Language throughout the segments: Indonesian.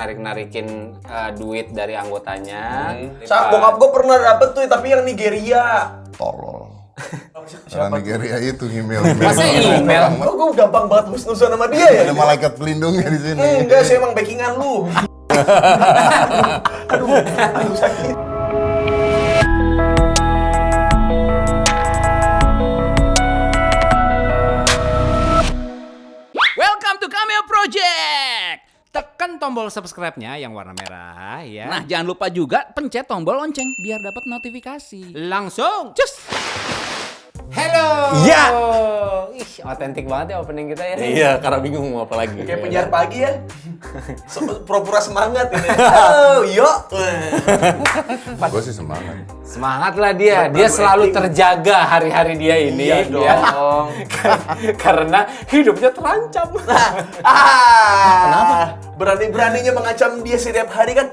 narik-narikin eh, duit dari anggotanya. Sa bokap gue pernah dapet tuh tapi yang Nigeria. Tolol. Orang Nigeria itu email. Masa email? Kok gue gampang banget husnuzon sama dia ya? Ada malaikat pelindungnya di sini. Enggak sih emang backingan lu. aduh, aduh sakit. Tekan tombol subscribe-nya yang warna merah ya. Nah, jangan lupa juga pencet tombol lonceng biar dapat notifikasi. langsung cus. Hello. Ya. Ih, otentik banget ya opening kita ya. Iya, karena bingung mau apa lagi. Kayak penyiar pagi ya. Pura-pura semangat ini. Oh, yuk. Gue sih semangat. Semangat lah dia. Dia selalu terjaga hari-hari dia ini. Iya ya. dong. Karena hidupnya terancam. Ah. Kenapa? Berani-beraninya mengancam dia setiap hari kan.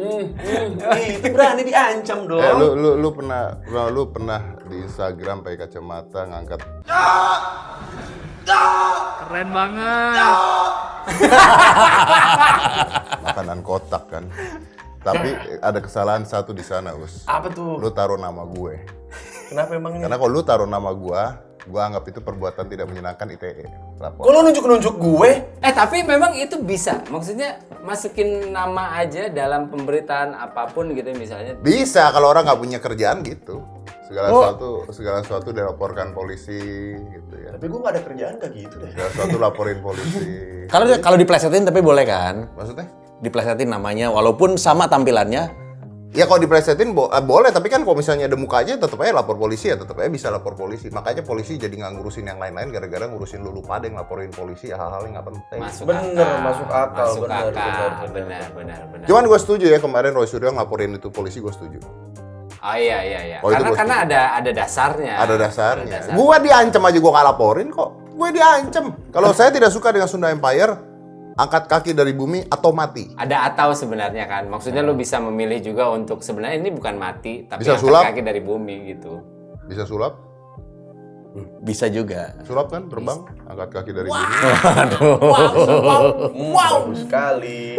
Hmm, hmm, itu berani diancam dong. Eh, lu lu lu pernah lu, lu pernah di Instagram pakai kacamata ngangkat Keren banget. makanan kotak kan. Tapi ada kesalahan satu di sana, Us. Apa tuh? Lu taruh nama gue. Kenapa emang ini? Karena kalau lu taruh nama gue, gue anggap itu perbuatan tidak menyenangkan ITE. Lapor. Kok lu nunjuk-nunjuk gue? Eh tapi memang itu bisa. Maksudnya masukin nama aja dalam pemberitaan apa pun gitu misalnya. Bisa kalau orang nggak punya kerjaan gitu. Segala Oh. sesuatu segala sesuatu dilaporkan polisi gitu ya. Tapi gue gak ada kerjaan kayak gitu deh. Segala sesuatu laporin polisi. Kalau kalau diplesetin tapi boleh kan? Maksudnya? Diplesetin namanya walaupun sama tampilannya. Ya kalau diplesetin bo- eh, boleh, tapi kan kalau misalnya ada mukanya tetap aja lapor polisi ya, tetap aja bisa lapor polisi. Makanya polisi jadi nggak ngurusin yang lain-lain gara-gara ngurusin lu lupa ada yang laporin polisi ya hal-hal yang nggak penting. Masuk Bener, akal. masuk akal, Masuk bener, akal. bener, Benar, bener. benar, benar. Cuman gue setuju ya kemarin Roy Suryo ngelaporin itu polisi gue setuju. Oh iya iya iya. Oh, karena karena setuju. ada ada dasarnya. Ada dasarnya. Ada dasar. Gue diancam aja gue nggak laporin kok. Gue diancam. Kalau saya tidak suka dengan Sunda Empire, angkat kaki dari bumi atau mati. Ada atau sebenarnya kan. Maksudnya lu bisa memilih juga untuk sebenarnya ini bukan mati tapi Bisa angkat sulap. kaki dari bumi gitu. Bisa sulap? Bisa juga. Sulap kan terbang, angkat kaki dari bumi. Hmm, Bagus sekali.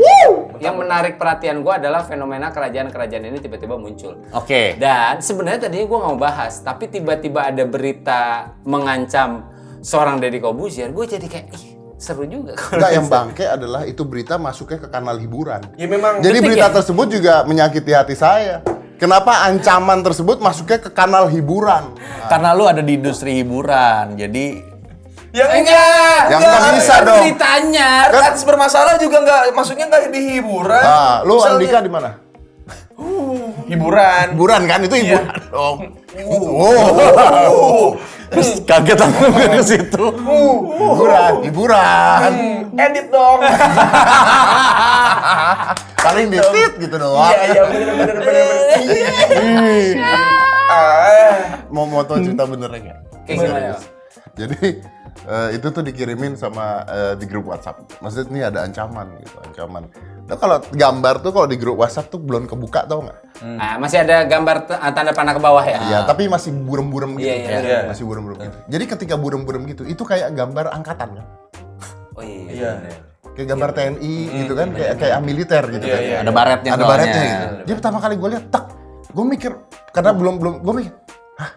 Yang menarik perhatian gua adalah fenomena kerajaan-kerajaan ini tiba-tiba muncul. Oke. Dan sebenarnya tadinya gua nggak mau bahas, tapi tiba-tiba ada berita mengancam seorang Deddy Kobuzier, gue jadi kayak ih seru juga. kalau Enggak, yang bangke adalah itu berita masuknya ke kanal hiburan. Ya memang Jadi berita ya? tersebut juga menyakiti hati saya. Kenapa ancaman tersebut masuknya ke kanal hiburan? Karena lu ada di industri hiburan, jadi yang Enggak, Yang enggak, nggak bisa kan dong. Ceritanya Artis bermasalah juga nggak, maksudnya nggak di hiburan. Ah, lu Misalnya- Andika di mana? Hiburan. Hiburan kan itu hiburan dong. Oh. terus kaget aku ke situ. Hiburan, hiburan. Edit dong. Paling ditit gitu doang. Iya iya bener bener bener. bener. Ah. Mau mau tau cerita benernya nggak? Kayak gimana, Serius. Jadi eh, itu tuh dikirimin sama eh, di grup WhatsApp. Maksudnya ini ada ancaman gitu, ancaman. Nah kalau gambar tuh kalau di grup WhatsApp tuh belum kebuka tau nggak? Nah, masih ada gambar t- tanda panah ke bawah ya? Iya, tapi masih burem-burem gitu. Iya, iya, iya. Masih burem-burem gitu. Jadi ketika burem-burem gitu, itu kayak gambar angkatan kan? Oh iya. Iya. Kayak gambar TNI gitu kan, kayak kayak militer gitu Iya, kan. iya. Ada baretnya Ada soalnya. baretnya gitu. Dia pertama kali gue lihat, tak, gue mikir karena belum belum gue mikir, hah,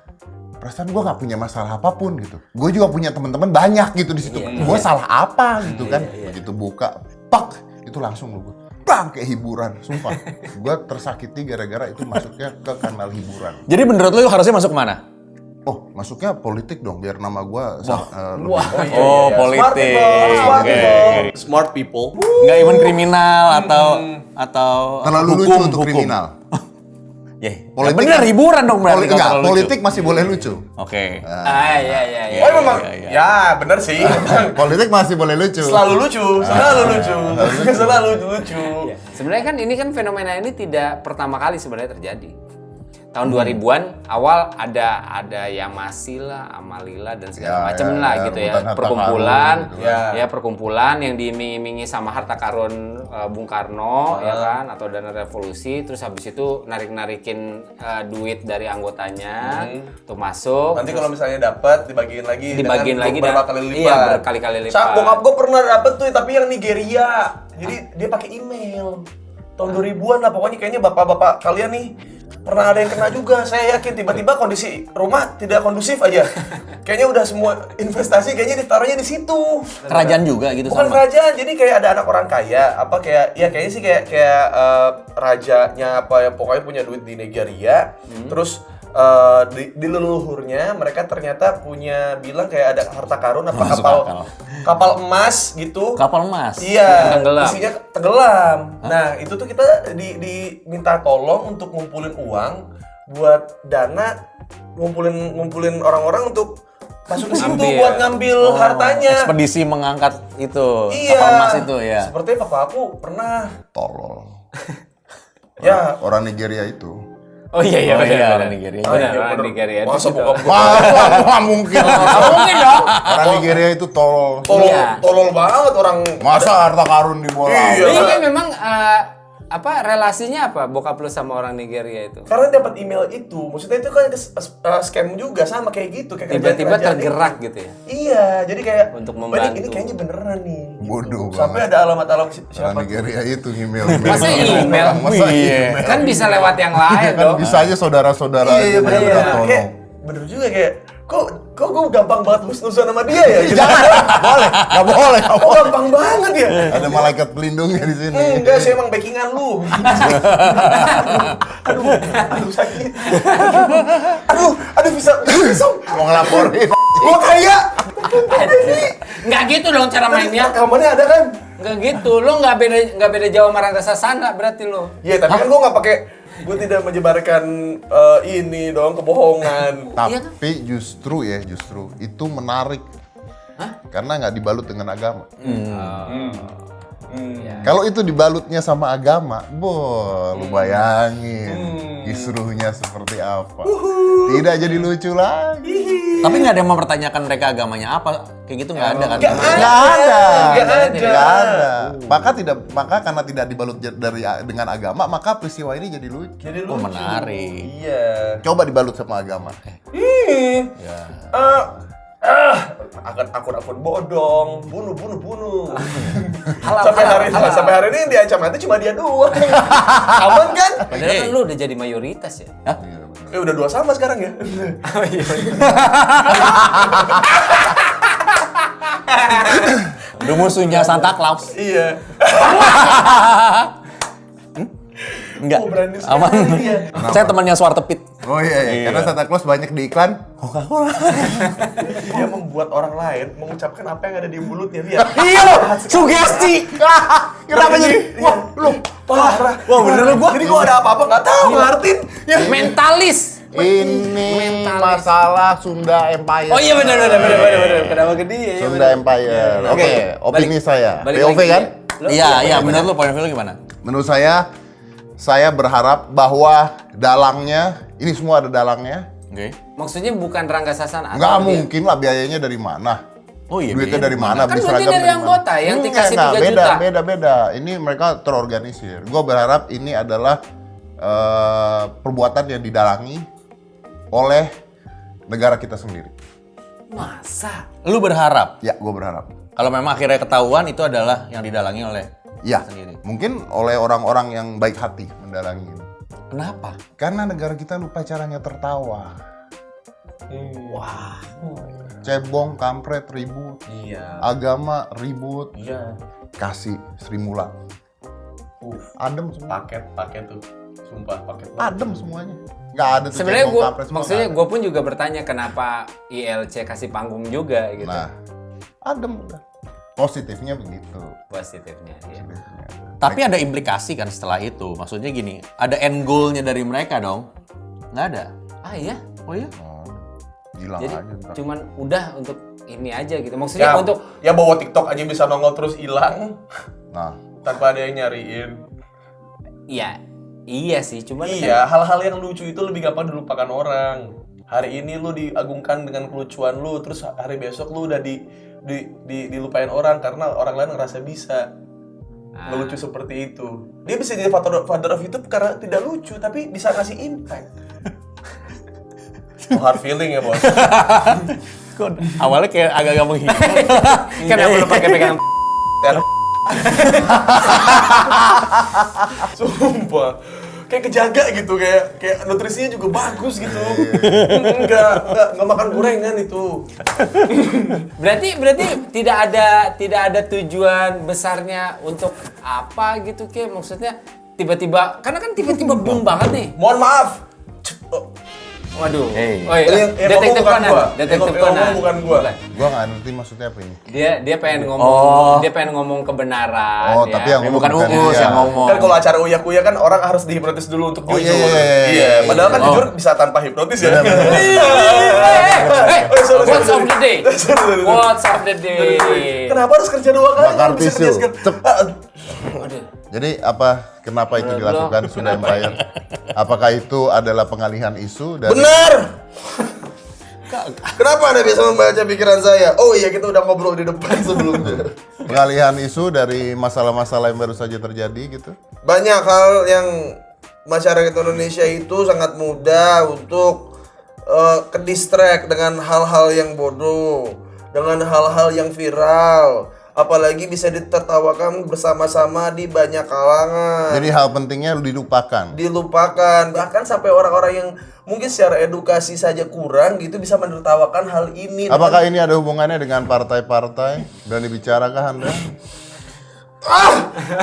perasaan gue nggak punya masalah apa pun gitu. Gue juga punya teman-teman banyak gitu di situ. Iya, gue salah apa gitu kan? Begitu buka, pak, itu langsung lu gue. Bang, kayak hiburan, sumpah. gue tersakiti gara-gara itu masuknya ke kanal hiburan. Jadi menurut lu harusnya masuk ke mana? Oh, masuknya politik dong, biar nama gue lebih Wah. Oh, iya. politik. Smart people, smart Oke, people. oke. Smart people. Nggak even kriminal atau atau terlalu lucu hukum, untuk hukum. kriminal. Ya, Politik bener kan- hiburan dong berarti Poli- kalau enggak, lucu. politik masih boleh lucu. Oke. Ah, iya iya iya. Oh memang. iya, iya. Ya bener sih. politik masih boleh lucu. Selalu lucu, selalu lucu, selalu lucu. Sebenarnya kan ini kan fenomena ini tidak pertama kali sebenarnya terjadi. Tahun 2000-an awal ada ada yang masih lah, amalila dan segala Ya, macam ya, lah ya, gitu ya. Perkumpulan, gitu kan. ya. Ya. perkumpulan yang diiming-imingi sama harta karun eh, Bung Karno ya kan atau dana revolusi terus habis itu narik-narikin eh, duit dari anggotanya untuk masuk. Nanti kalau misalnya dapat dibagiin lagi dibagiin lagi beberapa dan- kali lipat. Iya, berkali-kali lipat. Sa bokap gue pernah dapet tuh tapi yang Nigeria. Jadi dia pakai email. Tahun 2000-an lah pokoknya kayaknya bapak-bapak kalian nih pernah ada yang kena juga. Saya yakin tiba-tiba kondisi rumah tidak kondusif aja. kayaknya udah semua investasi kayaknya ditaruhnya di situ. Kerajaan juga gitu Bukan sama. kerajaan, jadi kayak ada anak orang kaya, apa kayak ya kayaknya sih kayak kayak eh, rajanya apa ya pokoknya punya duit di Nigeria. Terus eh, di, di leluhurnya mereka ternyata punya bilang kayak ada harta karun apa Masuk kapal akal. kapal emas gitu. Kapal emas. Iya, Tenggelam. isinya tenggelam. Nah, itu tuh kita di, diminta tolong untuk ngumpulin uang buat dana ngumpulin ngumpulin orang-orang untuk masuk ke situ buat ngambil Oh, hartanya. Ekspedisi mengangkat itu Iya. kapal emas itu ya. Seperti papa aku pernah. Tolol. Ya. Orang Nigeria itu. Oh iya iya Oh iya, orang Nigeria. Benar, iya, orang. Nigeria. itu Masa gue Wah, wah, mungkin. Mungkin dong. Orang Nigeria itu tolol. tolol, Iya. tolol banget orang. Masa harta karun di bola? Iya. Ini kan memang eh, apa relasinya apa bokap lu sama orang Nigeria itu? Karena dapat email itu, maksudnya itu kan uh, scam juga sama kayak gitu, kayak Tiba-tiba kerjaan-kerjaan tergerak itu. gitu ya. Iya, jadi kayak Untuk "Wah, ini- membantu. Ini kayaknya beneran nih. gitu. Bodoh Sampai banget. ada alamat-alamat si- Orang siapa. Nigeria itu email. Masa email? Masa Iya. email? Kan bisa lewat yang lain Kan dong. bisa aja saudara-saudara Iya, iya tolong. Kayak bener juga kayak kok kok gue gampang banget husnusan sama dia ya? Gitu. Jangan, boleh, nggak boleh, Kok boleh. gampang banget ya? Ada malaikat pelindungnya di sini. Enggak sih emang backingan lu. aduh, aduh sakit. Aduh, aduh bisa, bisa. Mau ngelaporin. Gua kaya. Nggak gitu dong cara mainnya. Rekamannya ada kan? Nggak gitu. Lo nggak beda nggak beda jauh sama Rangga Sasana berarti lo. Iya, tapi kan gua nggak pakai gue tidak menyebarkan eh, ini dong kebohongan. Tapi justru ya, justru itu menarik. Karena nggak dibalut dengan agama. Hmm. Kalau itu dibalutnya sama agama, boh, lu bayangin kisruhnya seperti apa. Tidak jadi lucu lagi. Tapi nggak ada yang mempertanyakan mereka agamanya apa. Kayak gitu nggak ada kan. Nggak ada. Nggak ada, Nggak ada. Maka tidak, maka karena tidak dibalut dari dengan agama, maka peristiwa ini jadi lucu. Jadi Oh lucu. menarik. Iya. Coba dibalut sama agama. Hmm. Ya. Ah, ah, akun akun akun bodong, bunuh bunuh bunuh. sampai hari sampai hari ini yang diancam mati cuma dia doang. Aman kan? Padahal kan lu udah jadi mayoritas ya. Hah? Eh udah dua sama sekarang ya. Oh iya. Udah musuhnya Santa Claus. iya. Enggak. Oh, berani sekali Aman. dia. Saya temannya Suartepit. Oh iya, iya. karena Santa Claus banyak di iklan. Dia membuat orang lain mengucapkan apa yang ada di mulutnya lihat. Iya loh, sugesti. Kenapa jadi? Wah, lu parah. Wah, bener lu gua. Jadi gua ada apa-apa enggak tahu, Martin. Ya. Mentalis. Ini masalah Sunda Empire. Oh iya benar benar benar benar benar. Kenapa ke dia? ya, Sunda benar. Empire. Oke, Oke, opini balik- saya. balik POV lagi kan? ya. Iya, lo- iya, lo- menurut lu point of view lu gimana? Menurut saya, saya berharap bahwa dalangnya, ini semua ada dalangnya. Oke. Maksudnya bukan Rangga Sasana. Nggak atau dia? mungkin lah biayanya dari mana. Oh iya. Duitnya biayanya dari mana? Kan duitnya dari anggota yang Enggak, dikasih 3 beda, juta. Beda, beda, Ini mereka terorganisir. Gue berharap ini adalah eh, perbuatan yang didalangi oleh negara kita sendiri. Masa? Lu berharap Ya, gue berharap. kalau memang akhirnya ketahuan itu adalah yang didalangi oleh Ya, sendiri. mungkin oleh orang-orang yang baik hati mendalangi ini. Kenapa? Karena negara kita lupa caranya tertawa. Wah. Cebong, kampret, ribut. Iya. Agama, ribut. Iya. Kasih Sri Mulat. Uh, Adem semua. paket paket tuh. Sumpah paket. banget. Adem semuanya. Nggak ada tuh Sebenarnya cebong, gue, kampret, semua maksudnya gue pun juga bertanya kenapa ILC kasih panggung juga gitu. Nah, adem udah. Positifnya begitu. Positifnya. Iya. Positifnya. Tapi ada implikasi kan setelah itu. Maksudnya gini, ada end goal-nya dari mereka dong? Nggak ada. Ah iya. Oh iya? Oh, hilang Jadi aja ntar. cuman udah untuk ini aja gitu. Maksudnya Ya, untuk ya bawa TikTok aja bisa nongol terus hilang Nah, tanpa ada yang nyariin. iya iya sih. Cuman kan- Iya, hal-hal yang lucu itu lebih gampang dilupakan orang. Hari ini lu diagungkan dengan kelucuan lu, terus hari besok lu udah di, di, di- dilupain orang karena orang lain ngerasa bisa. Ah. Ngelucu seperti itu. Dia bisa jadi father, father of YouTube karena tidak lucu, tapi bisa ngasih impact. oh, hard feeling ya, bos. Kok awalnya kayak agak-agak menghina. Kenapa lu pakai pegang Sumpah. Kayak kejaga gitu kayak kayak nutrisinya juga bagus gitu. enggak, enggak, enggak makan gorengan itu. Berarti berarti tidak ada tidak ada tujuan besarnya untuk apa gitu ke maksudnya tiba-tiba karena kan tiba-tiba boom banget nih. Mohon maaf. Waduh. Hey. Oh, iya. Yang- yang detektif ngomong bukan Conan. gua. Detektif Yang ngomong Conan. bukan gua. Gua nggak ngerti maksudnya apa ini. Dia dia pengen ngomong Oh. dia pengen ngomong kebenaran Oh, ya. tapi yang Ya, ngomong bukan Uus dia. yang ngomong. Kan kalau acara uyak-uyak kan orang harus dihipnotis dulu untuk Oh, jujur. iya, iya, iya, iya. Padahal kan Oh. jujur bisa tanpa hipnotis ya. Eh, Eh, Quotes sorry, of the day. Quotes of the day. Kenapa harus kerja dua kali? Bakar Kan tisu. Jadi apa kenapa itu dilakukan Sunda Empire? Apakah itu adalah pengalihan isu dari Benar. Kenapa Anda bisa membaca pikiran saya? Oh iya, kita udah ngobrol di depan sebelumnya. pengalihan isu dari masalah-masalah yang baru saja terjadi gitu? Banyak hal yang masyarakat Indonesia itu sangat mudah untuk distract dengan hal-hal yang bodoh, dengan hal-hal yang viral, apalagi bisa ditertawakan bersama-sama di banyak kalangan. Jadi hal pentingnya dilupakan. dilupakan bahkan sampai orang-orang yang mungkin secara edukasi saja kurang gitu bisa menertawakan hal ini Apakah ini ada hubungannya dengan partai-partai? Dan dibicarakan Anda?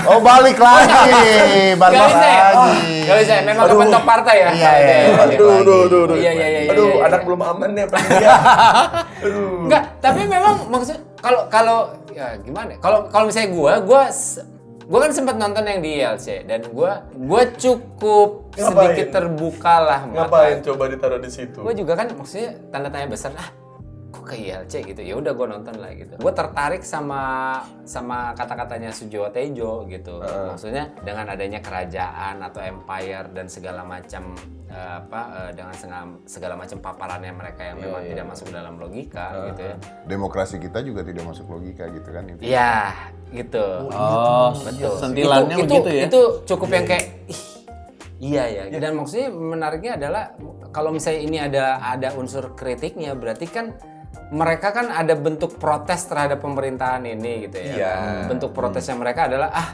Oh balik lagi, balik Gak bisa ya? lagi. Gak bisa ya? Memang kepentok partai ya? Iya, iya, iya. aduh, aduh, aduh, aduh. Iya, iya, iya, iya, aduh anak belum aman aduh Enggak, tapi memang maksud kalau kalau ya gimana? ya? Kalau kalau misalnya gua, gua s- gua kan sempat nonton yang di ILC dan gua gua cukup Ngapain? sedikit terbuka lah ngapain coba ditaruh di situ Gue juga kan maksudnya tanda tanya besar ah kok ke ILC gitu? Ya udah gue nonton lah gitu. Gue tertarik sama sama kata-katanya Sujiwo Tejo gitu. Maksudnya dengan adanya kerajaan atau empire dan segala macam eh, apa eh, dengan segala, segala macam paparannya mereka yang memang tidak masuk dalam logika gitu ya. Demokrasi kita juga tidak masuk logika gitu kan itu. Iya gitu. Oh, betul. Sentilannya itu, begitu itu, ya. itu cukup yang kayak ih, iya ya dan maksudnya menariknya adalah kalau misalnya ini ada ada unsur kritiknya berarti kan mereka kan ada bentuk protes terhadap pemerintahan ini gitu ya. Iya. bentuk protesnya mereka adalah ah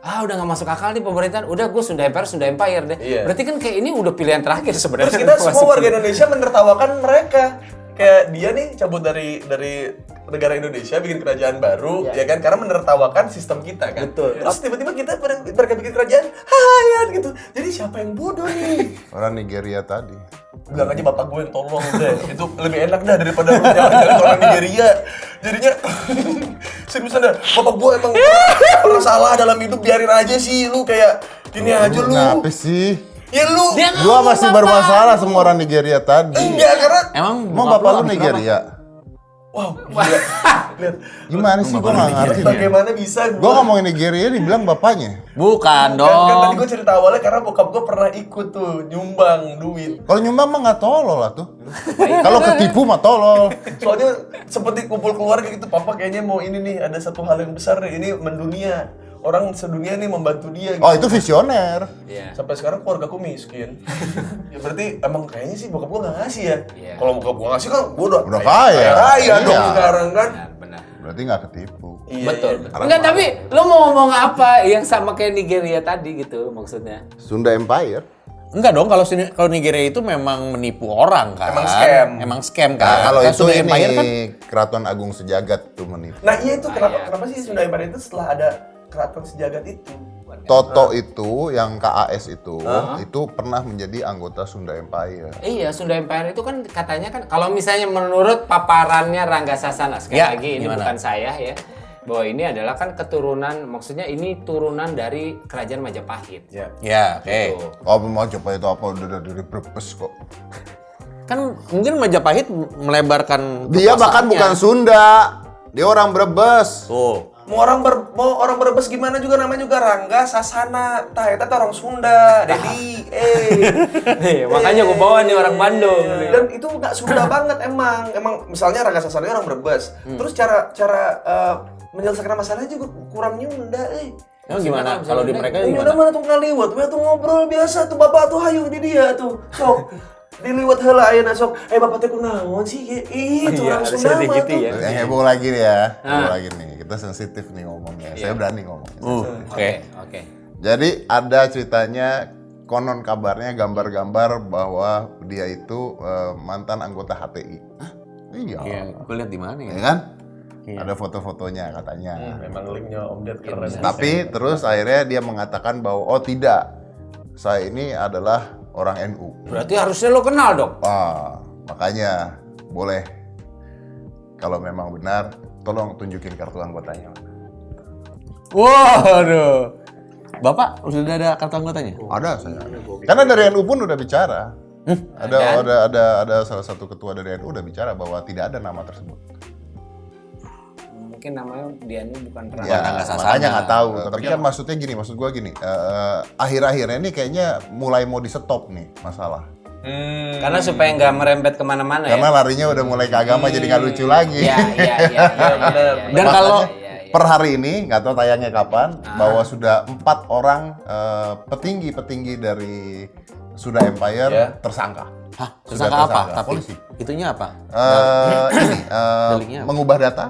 ah udah nggak masuk akal nih pemerintahan. Udah gue Sunda Empire Sunda Empire deh. Iya. berarti kan kayak ini udah pilihan terakhir sebenarnya terus kita semua Masuk- warga Indonesia menertawakan mereka. Kayak dia nih cabut dari dari negara Indonesia bikin kerajaan baru ya kan? Karena menertawakan sistem kita kan. Betul. terus tiba-tiba kita mereka bikin kerajaan hayat gitu. Jadi siapa yang bodoh nih? Orang Nigeria tadi. Bilang aja bapak gue yang tolong deh itu lebih enak dah daripada lu jalan-jalan ke orang Nigeria jadinya seriusan dah bapak gue emang pernah salah dalam hidup biarin aja sih lu kayak gini aja lu Kenapa sih? ya lu Dia Gua masih apa-apa. bermasalah sama orang Nigeria tadi. enggak karena Emang Emang bokap bapak lu habis berapa? Wow lihat Gimana sih gua nggak ngerti. bagaimana bisa Gua ngomongin Nigeria dibilang bapaknya. Bukan Kan, kan tadi dong. gue cerita awalnya karena bokap gue pernah ikut tuh nyumbang duit. Kalau nyumbang mah nggak tolol lah tuh. Kalau ketipu mah tolol. Soalnya seperti kumpul keluarga gitu, papa kayaknya mau ini nih ada satu hal yang besar nih, ini mendunia. Orang sedunia nih membantu dia. Gitu. Oh itu visioner. Iya. Sampai sekarang keluarga gue miskin. ya berarti emang kayaknya sih bokap gue gak ngasih ya. Iya. Kalau bokap gue ngasih kan gue udah, Udah kaya. Kaya dong Iya. sekarang kan. benar benar Berarti nggak ketipu. Iya, betul, iya. betul. Enggak, tapi lo mau ngomong apa yang sama kayak Nigeria tadi gitu maksudnya? Sunda Empire. Enggak dong, kalau sini- kalau Nigeria itu memang menipu orang kan. Emang scam. Emang scam Nah, kan. kalau Kan itu Sunda ini Empire kan Keraton Agung Sejagat tuh menipu. Nah iya itu kenapa iya. kenapa sih Sunda Empire itu setelah ada keraton sejagat itu? Toto itu yang KAS itu itu pernah menjadi anggota Sunda Empire. Iya, Sunda Empire itu kan katanya kan kalau misalnya menurut paparannya Rangga Sasana sekali Ya, lagi ini gimana? bukan saya ya. Bahwa ini adalah kan keturunan maksudnya ini turunan dari kerajaan Majapahit. Ya. Ya, oke. Tuh. Oh, Majapahit itu apa udah dari dari Brebes kok. Kan mungkin Majapahit melebarkan Dia bahkan bukan Sunda. Dia orang Brebes. Tuh. Mau orang ber, mau orang Brebes gimana juga namanya juga Rangga Sasana. Tah eta orang Sunda, Dedi. Eh. Nih, makanya gue bawa nih orang Bandung. Dan itu nggak Sunda banget emang. Emang misalnya Rangga Sasana orang Brebes. Hmm. Terus cara cara eh, menyelesaikan masalahnya juga kurang nyunda eh. Emang gimana? Kalau di mereka gimana? udah mana tuh ngaliwat, tuh ngobrol biasa tuh bapak tuh hayu di dia tuh. Sok. diliwat heula ayeuna sok eh bapak teh kunaon sih Ge? ih itu Iya, orang Sunda mah gitu ya. Yang heboh lagi nih ya, Ah. heboh lagi nih. Kita sensitif nih ngomongnya. Saya berani ngomong. Uh, oke. Oke. Jadi ada ceritanya konon kabarnya gambar-gambar bahwa dia itu eh, mantan anggota HTI. Iya. Iya, gue lihat di mana ya? Ya kan? Iya. Ada foto-fotonya katanya. Hmm, memang linknya Om Ded keren Tapi terus akhirnya dia mengatakan bahwa oh tidak, saya ini adalah orang NU. Berarti harusnya lo kenal dong. Ah, makanya boleh kalau memang benar, tolong tunjukin kartu anggotanya. Waduh. Bapak sudah ada kartu anggotanya? Ada saya. Karena dari NU pun udah bicara. Ada, ada ada ada salah satu ketua dari NU udah bicara bahwa tidak ada nama tersebut. Mungkin namanya dia ini bukan pernah. Ya, sasana. makanya nggak tahu. Tapi kan maksudnya gini, maksud gua gini. eh, akhir-akhirnya ini kayaknya mulai mau di stop nih masalah. Hmm. Karena supaya nggak merembet ke mana-mana ya. Karena larinya udah mulai ke agama jadi nggak lucu lagi. Iya, iya, iya, iya, iya, iya. Dan kalau- per hari ini nggak tahu tayangnya kapan bahwa sudah empat orang eh, petinggi-petinggi dari Suda Empire Ya. tersangka. Hah, Sudah tersangka apa? tersangka. Tapi Polisi. itunya apa? Eh, ini apa? mengubah data,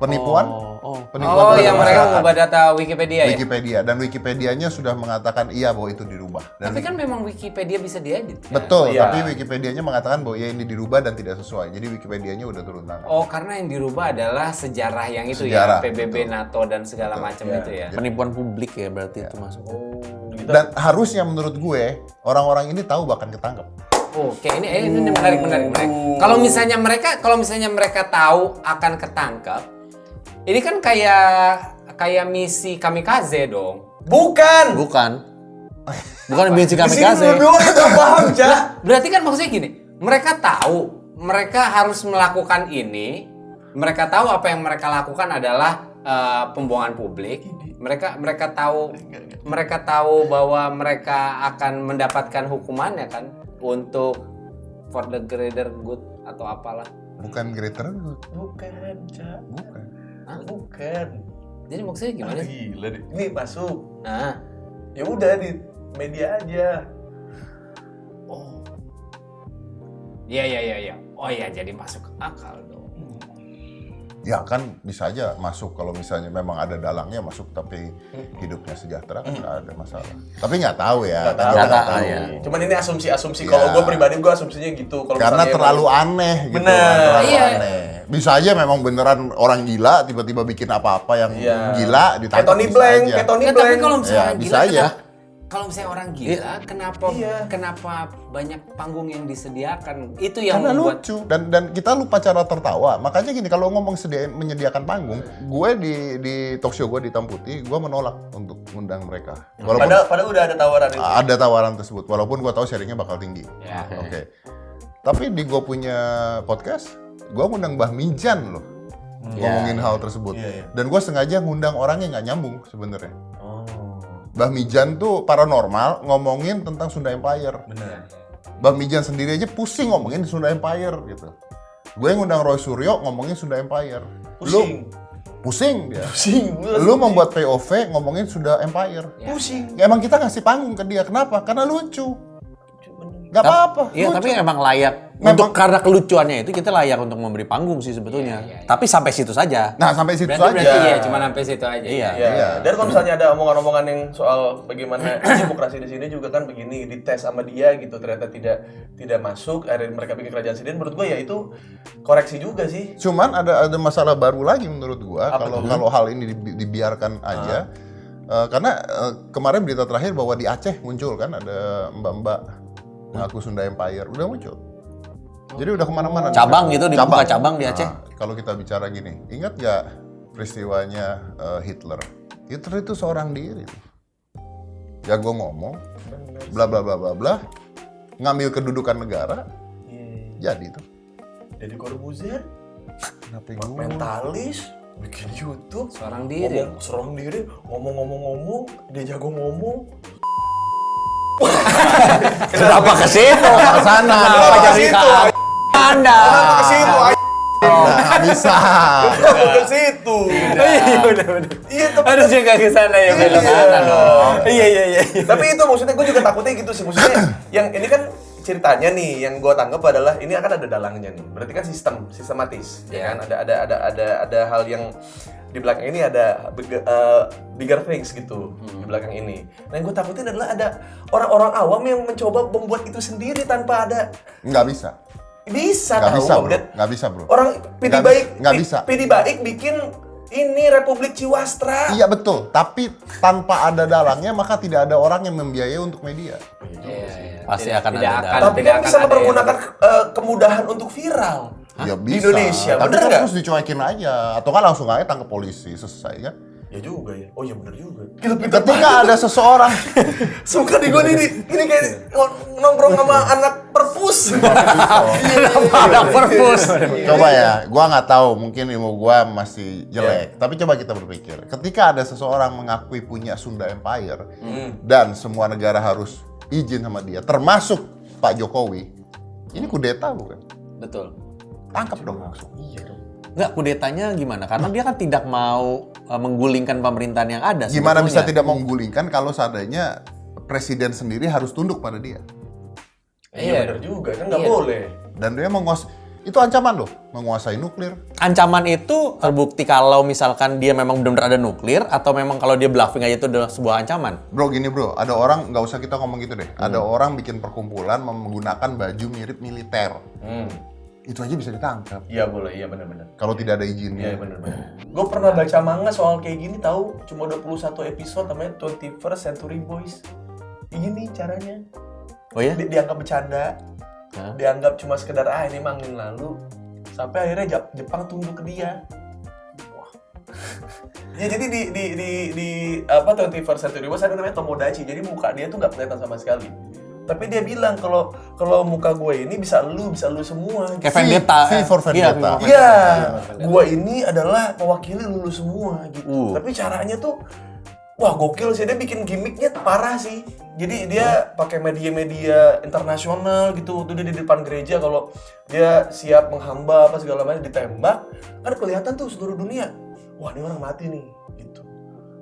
penipuan, Oh, oh. penipuan Oh, yang mereka mengubah data Wikipedia ya? Wikipedia dan Wikipedianya sudah mengatakan iya bahwa itu dirubah. Dan Tapi kan memang Wikipedia bisa diedit. ya? betul, Iya. tapi Wikipedianya mengatakan bahwa ya ini dirubah dan tidak sesuai. Jadi Wikipedianya udah turun tangan. Oh, karena yang dirubah adalah sejarah yang itu Sejarah, ya, PBB, betul. NATO dan segala macam Iya. itu ya. Penipuan publik ya berarti itu masuk. Dan harusnya menurut gue orang-orang ini tahu bahkan ketangkep. Oke, ini eh, ini menarik menarik menarik. Kalau misalnya mereka kalau misalnya mereka tahu akan ketangkap, ini kan kayak kayak misi kamikaze dong. Bukan. Bukan. Bukan sini kamikaze. yang nggak paham, Cak. Berarti kan maksudnya gini, mereka tahu mereka harus melakukan ini, mereka tahu apa yang mereka lakukan adalah eh, pembuangan publik. Mereka mereka tahu mereka tahu bahwa mereka akan mendapatkan hukumannya kan untuk for the greater good atau apalah. Bukan greater good, Bukan, Cak. bukan. Bukan. Jadi maksudnya gimana Ah? Gila deh. Ini masuk. Nah, Ya udah di media aja. iya iya iya iya. Oh iya jadi masuk akal dong. Ya kan bisa aja masuk kalau misalnya memang ada dalangnya masuk tapi hidupnya sejahtera kan nggak ada masalah. Tapi nggak tahu ya. Nggak tahu. nggak tahu, tahu. ya. Cuman ini asumsi-asumsi. Ya. Kalau gue pribadi gue asumsinya gitu. Kalau Karena terlalu emang- aneh gitu. Bener. kan, terlalu Iya. aneh. Bisa aja memang beneran orang gila tiba-tiba bikin apa-apa yang Iya. gila ditangkap Tony Blank, aja. kayak Tony Nggak, tapi Blank. kalau misalnya Ya, orang bisa gila, aja. kenapa- kalau misalnya orang gila, kenapa Iya. kenapa banyak panggung yang disediakan? Itu yang Karena membuat lucu dan dan kita lupa cara tertawa. Makanya gini kalau ngomong sedia, menyediakan panggung, gue di di talk show gue di Hitam Putih, gue menolak untuk mengundang mereka. Walaupun Padahal, padahal udah ada tawaran itu. ada tawaran tersebut, walaupun gue tahu sharingnya bakal tinggi. Ya. Oke. Tapi di gue punya podcast, gue ngundang Mbah Mijan loh. ngomongin hal tersebut. Iya, iya. Dan gue sengaja ngundang orang yang nggak nyambung sebenarnya. Oh, Mbah Mijan tuh paranormal ngomongin tentang Sunda Empire. benar. Mbah Mijan sendiri aja pusing ngomongin Sunda Empire gitu. Gue ngundang Roy Suryo ngomongin Sunda Empire. Pusing. Lu pusing dia. Pusing. Lu pusing. membuat POV ngomongin Sunda Empire. pusing. Ya, emang kita ngasih panggung ke dia. Kenapa? Karena lucu. Gak apa-apa. Iya, tapi emang layak. Memang- Untuk karena kelucuannya itu kita layak untuk memberi panggung sih sebetulnya. Iya, iya, iya. Tapi sampai situ saja. Nah sampai situ berarti berarti aja. ya cuma sampai situ aja. Iya. Ya, Iya. dan kalau misalnya ada omongan-omongan yang soal bagaimana demokrasi di sini juga kan begini dites sama dia gitu ternyata tidak tidak masuk akhirnya mereka bikin kerajaan sendiri menurut gue ya itu koreksi juga sih Cuman ada ada masalah baru lagi menurut gua Apa kalau kalau hal ini dibi- dibiarkan aja. Eh, karena eh, kemarin berita terakhir bahwa di Aceh muncul kan ada mbak-mbak mengaku Sunda Empire udah muncul. Jadi udah ke mana-mana. Cabang gitu, dibuka cabang di Aceh. Nah, kalau kita bicara gini, ingat nggak peristiwanya eh, Hitler? Hitler itu seorang diri. Jago ngomong, bla bla bla bla bla, ngambil kedudukan negara, jadi tuh. jadi Corbuzier mentalis bikin YouTube Seorang diri. ngomong serang diri ngomong-ngomong-ngomong dia jago ngomong Kenapa ke situ? Ke sana. Kenapa Kenapa jadi ke situ? ke Anda? kenapa ke situ Nah, bisa. ke situ Iya udah udah. iya tapi Harusnya nggak ke sana ya belok Iya. kanan dong. Iya iya iya. tapi itu maksudnya gue juga takutnya gitu sih maksudnya yang ini kan ceritanya nih yang gue tanggap adalah ini akan ada dalangnya nih. Berarti kan sistem, sistematis, ya Iya. kan? Ada ada ada ada ada hal yang di belakang ini ada big- uh, bigger things gitu di belakang ini. Nah yang gue takutin adalah ada orang-orang awam yang mencoba membuat itu sendiri tanpa ada Nggak bisa. Bisa Nggak tahu, bisa, bro. Dad. Nggak bisa, bro. Orang PD Nggak baik, nggak bisa. PD baik bikin ini Republik Ciwastra. Iya betul, tapi tanpa ada dalangnya maka tidak ada orang yang membiayai untuk media. Iya, iya. Pasti Tidak- akan tidak ada akan- Tapi tidak kan akan bisa mempergunakan eh, kemudahan untuk viral. Ya Di bisa. Indonesia, tapi bener kan nggak? terus dicuekin aja atau kan langsung aja tangkap polisi selesai kan. Ya juga ya. Oh iya bener juga. Kita pintar Ketika ada seseorang Suka di gue ini, ini kayak nongkrong sama anak perpus. Ada perpus. coba ya, gua nggak tahu mungkin ilmu gua masih jelek. Tapi coba kita berpikir, ketika ada seseorang mengakui punya Sunda Empire dan semua negara harus izin sama dia, termasuk Pak Jokowi, ini kudeta bukan? Betul. Tangkap dong langsung. Iya dong. Nggak, kudetanya gimana? Karena dia kan tidak mau uh, menggulingkan pemerintahan yang ada. Gimana bisa sebetulnya. tidak menggulingkan kalau seandainya presiden sendiri harus tunduk pada dia? Iya bener juga, kan nggak Iya. boleh. Dan dia menguasai itu ancaman loh, menguasai nuklir. Ancaman itu terbukti kalau misalkan dia memang benar-benar ada nuklir atau memang kalau dia bluffing aja itu adalah sebuah ancaman. Bro gini bro, ada orang nggak usah kita ngomong gitu deh. Ada orang bikin perkumpulan menggunakan baju mirip militer. Hmm. Itu aja bisa ditangkap. Iya boleh, iya bener-bener. Kalau tidak ada Iya izinnya. bener-bener. Gue pernah baca manga soal kayak gini tahu cuma 21 episode namanya 21st Century Boys. Ini caranya. Oh ya? Di- dianggap bercanda, Hah? dianggap cuma sekedar ah ini mangin lalu sampai akhirnya Jap- Jepang tunduk ke dia. Wah. ya jadi di di di di apa 21st Century Boys ada namanya Tomodachi. Jadi muka dia tuh nggak kelihatan sama sekali. Tapi dia bilang kalau kalau muka gue ini bisa lu, bisa lu semua. Kayak V- Vendetta. V for Iya, Vendetta. V for Iya, gua ini adalah mewakili lu semua gitu. Uh. Tapi caranya tuh wah gokil sih dia bikin gimmicknya parah sih. Jadi dia pakai media-media internasional gitu. Tuh dia di depan gereja kalau dia siap menghamba apa segala macam ditembak, kan kelihatan tuh seluruh dunia. Wah, ini orang mati nih gitu.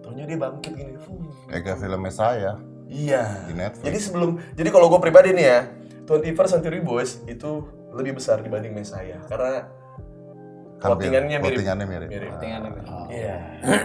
Taunya dia bangkit gini. Kayak filmnya saya. Iya. Di Netflix. Jadi sebelum jadi kalau gue pribadi nih ya, 21st Century Boys itu lebih besar dibanding Messiah karena Hampir. votingannya mirip. Votingannya mirip. Mirip. Tinggal Iya.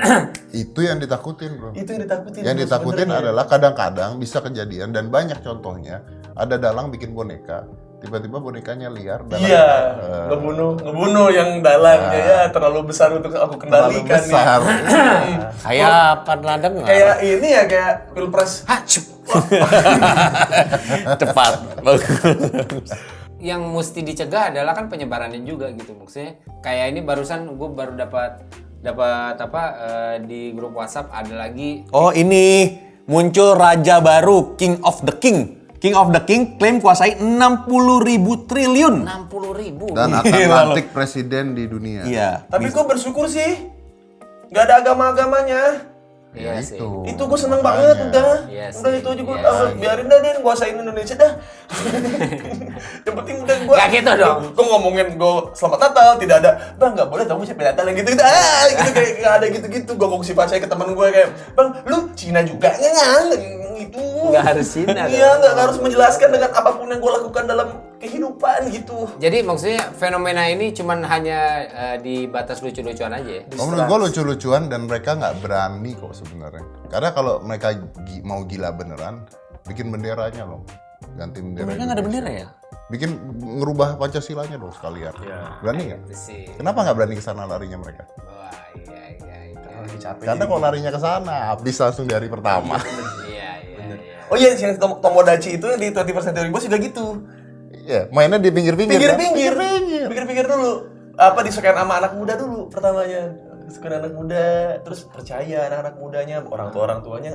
Itu yang ditakutin bro. Itu yang ditakutin. Yang ditakutin adalah kadang-kadang bisa kejadian dan banyak contohnya. Ada dalang bikin boneka, tiba-tiba bonekanya liar. dalang- Iya, eh, ngebunuh ngebunuh yang dalangnya ya terlalu besar untuk aku terlalu kendalikan besar. nih. Kayak pernah dengar. Kayak ini ya kayak pilpres. Hah, cup. Cepat. yang mesti dicegah adalah kan penyebarannya juga gitu maksudnya kayak ini barusan gue baru dapat dapat apa eh, di grup WhatsApp ada lagi Oh ini muncul raja baru King of the King. King of the King klaim kuasai 60 ribu triliun. 60 ribu Dan akan lantik presiden di dunia. Iya. Tapi gue bersyukur sih, nggak ada agama-agamanya. Iya Ya sih itu. Itu gue seneng banget udah. Iya udah sih, itu aja gue iya. biarin dah dia nguasain Indonesia dah. yang penting udah gue Nggak gitu dong. Gue ngomongin gue selamat Natal tidak ada. Bang nggak boleh kamu siapa Natal yang gitu gitu. Ah gitu kayak nggak ada gitu gitu. Gue sifat saya ke teman gue kayak bang lu Cina juga nggak gitu. Nggak harus Cina Iya dong. nggak harus menjelaskan dengan apa pun yang gue lakukan dalam kehidupan gitu. jadi maksudnya fenomena ini cuman hanya eh, di batas lucu-lucuan aja ya Oh, menurut gue lucu-lucuan dan mereka nggak berani kok sebenarnya. Karena kalau mereka gi- mau gila beneran, bikin benderanya loh, ganti bendera. Mereka nggak ada bendera ya? Bikin ngerubah Pancasilanya dong sekalian. Berani nggak? sih Kenapa nggak berani ke sana larinya mereka? wah iya iya iya Lagi capek. Karena kalau larinya ke sana, habis langsung dari pertama. iya iya iya Oh iya, yang Tom- Tomodachi itu yang di 20% Century Boys juga gitu. Iya, mainnya di pinggir-pinggir. kan? Pinggir-pinggir, pinggir-pinggir dulu. Apa disukain sama anak muda dulu pertamanya. Disukain anak muda, terus percaya anak-anak mudanya, orang tua orang tuanya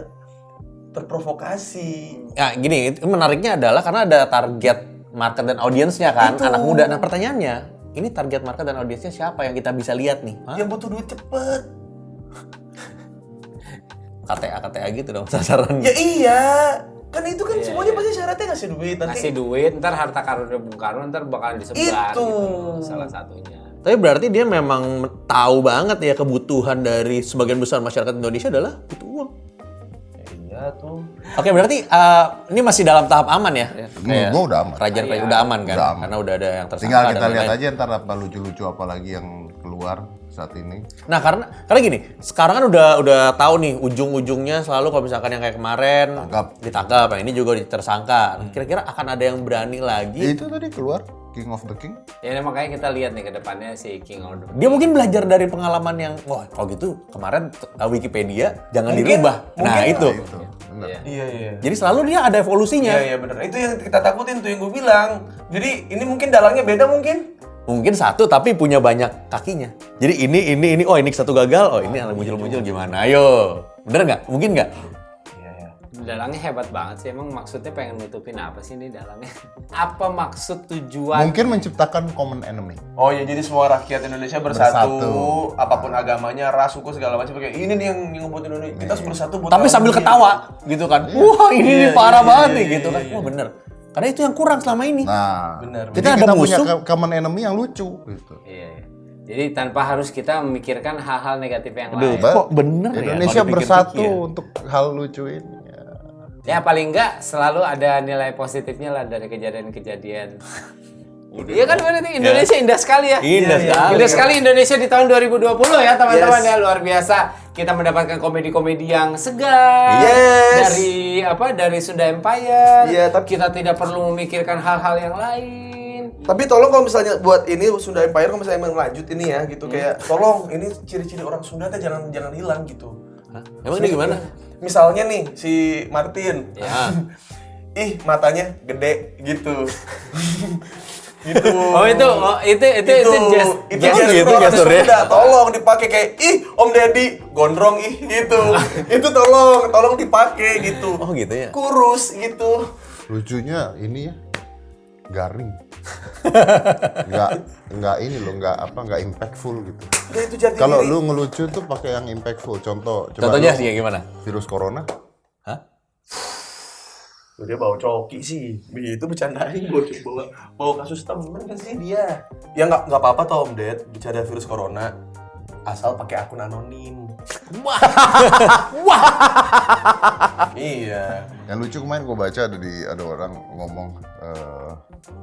terprovokasi. Ya gini, itu menariknya adalah karena ada target market dan audiensnya kan, Itu. anak muda. Nah pertanyaannya, ini target market dan audiensnya siapa yang kita bisa lihat nih? Hah? Yang butuh duit cepet. KTA KTA gitu dong sasaran. Ya iya. Kan itu kan semuanya pasti syaratnya ngasih duit nanti. ngasih duit ntar harta karunnya Bung Karno ntar bakalan disebar Itu. gitu salah satunya Tapi berarti dia memang tahu banget ya kebutuhan dari sebagian besar masyarakat Indonesia adalah butuh uang. Iya tuh. Oke, berarti eh, ini masih dalam tahap aman ya? Menurut gua udah aman. Kerajaan kerajaan udah aman kan? Udah aman. Karena udah ada yang tersangka Tinggal kita lihat aja ntar apa lucu-lucu apa lagi yang keluar saat ini. Nah, karena karena gini, sekarang kan udah udah tahu nih ujung-ujungnya selalu kalau misalkan yang kayak kemarin Tangkap. ditangkap, yang ini juga tersangka. Kira-kira akan ada yang berani lagi? Ya, itu tadi keluar King of the King. Ya ini makanya kita lihat nih ke depannya si King of the Dia mungkin belajar dari pengalaman yang wah kalau gitu kemarin uh, Wikipedia jangan dirubah. Nah, itu. Itu. Bener. Iya. Iya iya. Jadi selalu dia ada evolusinya. Iya iya benar. Itu yang kita takutin tuh yang gue bilang. Jadi ini mungkin dalangnya beda mungkin. Mungkin satu tapi punya banyak kakinya. Jadi ini ini ini oh ini satu gagal, oh ini yang muncul-muncul gimana? Ayo. Bener nggak? Mungkin nggak? Iya iya. Dalangnya hebat banget sih. Emang maksudnya pengen nutupin apa sih ini dalangnya? Apa maksud tujuan? Mungkin menciptakan common enemy. Oh ya jadi semua rakyat Indonesia bersatu, Bersatu. apa pun agamanya, ras, suku segala macam kayak ini nih yang ngebuat Indonesia. Kita harus bersatu buat Tapi sambil dunia." ketawa gitu kan. Wah, ini Iya, nih parah iya, banget iya, nih iya, gitu kan. iya, Wah, bener. Karena itu yang kurang selama ini. Nah, Benar, Kita ada kita punya musuh. co- common enemy yang lucu gitu. Iya, iya. Jadi tanpa harus kita memikirkan hal-hal negatif yang Aduh, lain. kok bener ya? Indonesia bersatu ya? untuk hal lucu ini. Ya. Ya paling enggak selalu ada nilai positifnya lah dari kejadian-kejadian. Iya kan berarti Indonesia indah sekali ya. Indah Iya, sekali. Indah sekali Indonesia di tahun 2020 ya teman-teman ya luar biasa. Kita mendapatkan komedi-komedi yang segar Yes. dari apa dari Sunda Empire. Iya, tapi- kita tidak perlu memikirkan hal-hal yang lain. Tapi tolong kalau misalnya buat ini Sunda Empire kalau misalnya lanjut ini ya gitu kayak tolong ini ciri-ciri orang Sunda tuh jangan jangan hilang gitu. Hah? Emang ini gimana? Misalnya nih si Martin. Ya. Ih, matanya gede gitu. gitu. Oh itu oh, itu itu itu, just, itu just- gestur gitu orang gesturnya. Sunda. Tolong dipakai kayak ih Om Deddy gondrong ih gitu. itu tolong tolong dipakai gitu. Oh gitu ya. Kurus gitu. Lucunya ini ya garing. nggak nggak ini loh nggak apa nggak impactful gitu. Ya, itu Kalau lu ngelucu tuh pakai yang impactful. Contoh, Contohnya sih gimana? virus corona. Hah? Tuh, dia bawa coki sih. Begitu bercandain gue bawa bawa kasus temen kan sih dia. Ya nggak nggak apa-apa toh Om Ded bercanda virus corona asal pakai akun anonim. Wah. Iya. Yang lucu kemarin gue baca ada di ada orang ngomong eh,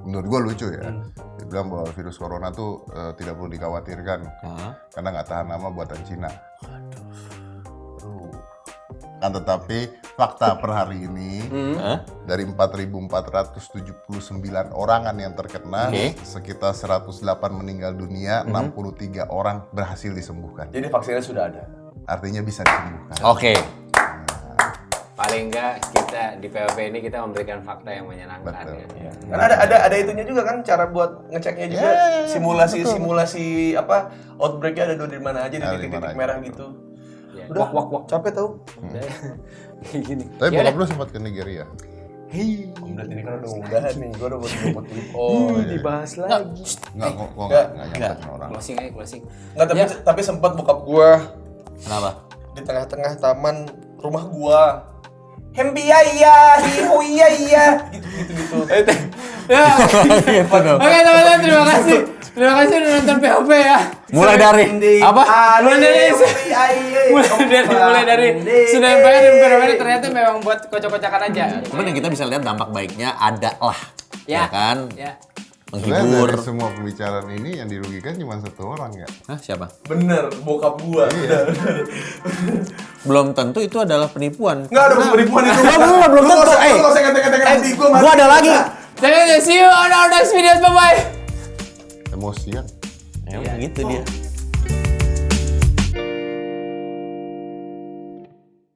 menurut gue lucu ya. Dia bilang bahwa virus corona tuh eh, tidak perlu dikhawatirkan Hah? karena nggak tahan lama buatan Cina. Tuh. Kan tetapi fakta per hari ini Hah? dari 4.479 orangan yang terkena, Oke. sekitar 108 meninggal dunia, 63 orang berhasil disembuhkan. Jadi vaksinnya sudah ada. Artinya bisa disembuhkan. Oke. paling enggak kita di POV ini kita memberikan fakta yang menyenangkan Betul. ya. Kan ada ada ada itunya juga kan cara buat ngeceknya juga Ya, simulasi simulasi apa outbreaknya ada di mana aja di titik-titik merah gitu. Udah, Wak wak wak. capek tau. Kayak gini. Tapi Ya bokap udah. lu sempat ke Nigeria. Om Ded ini kan udah udahan nih, gue udah buat buat tweet. Oh, dibahas lagi. Enggak, kok gua Enggak. enggak enggak nyamperin orang. Closing aja closing. Nggak, tapi Ya. tapi sempat bokap gua Kenapa? di tengah-tengah taman rumah gua. Hembia iya, hihu iya iya, gitu gitu gitu. Ya. Oke teman-teman terima kasih. Terima kasih udah nonton POV ya. Mulai dari apa? Mulai dari mulai dari mulai dari sudah bayar dan berbeda ternyata memang buat kocak-kocakan aja. Cuman yang kita bisa lihat dampak baiknya ada lah. Ya. Ya, kan? Ya. Menghibur. dari semua pembicaraan ini yang dirugikan cuma satu orang ya. Hah, siapa? Bener, bokap gua. Belum tentu itu adalah penipuan. Nggak ada penipuan itu. Belum, belum, belum tentu. Eh, nanti gua ada lagi. Jangan see you on our next videos. Bye bye. Emosian. Ya, gitu dia.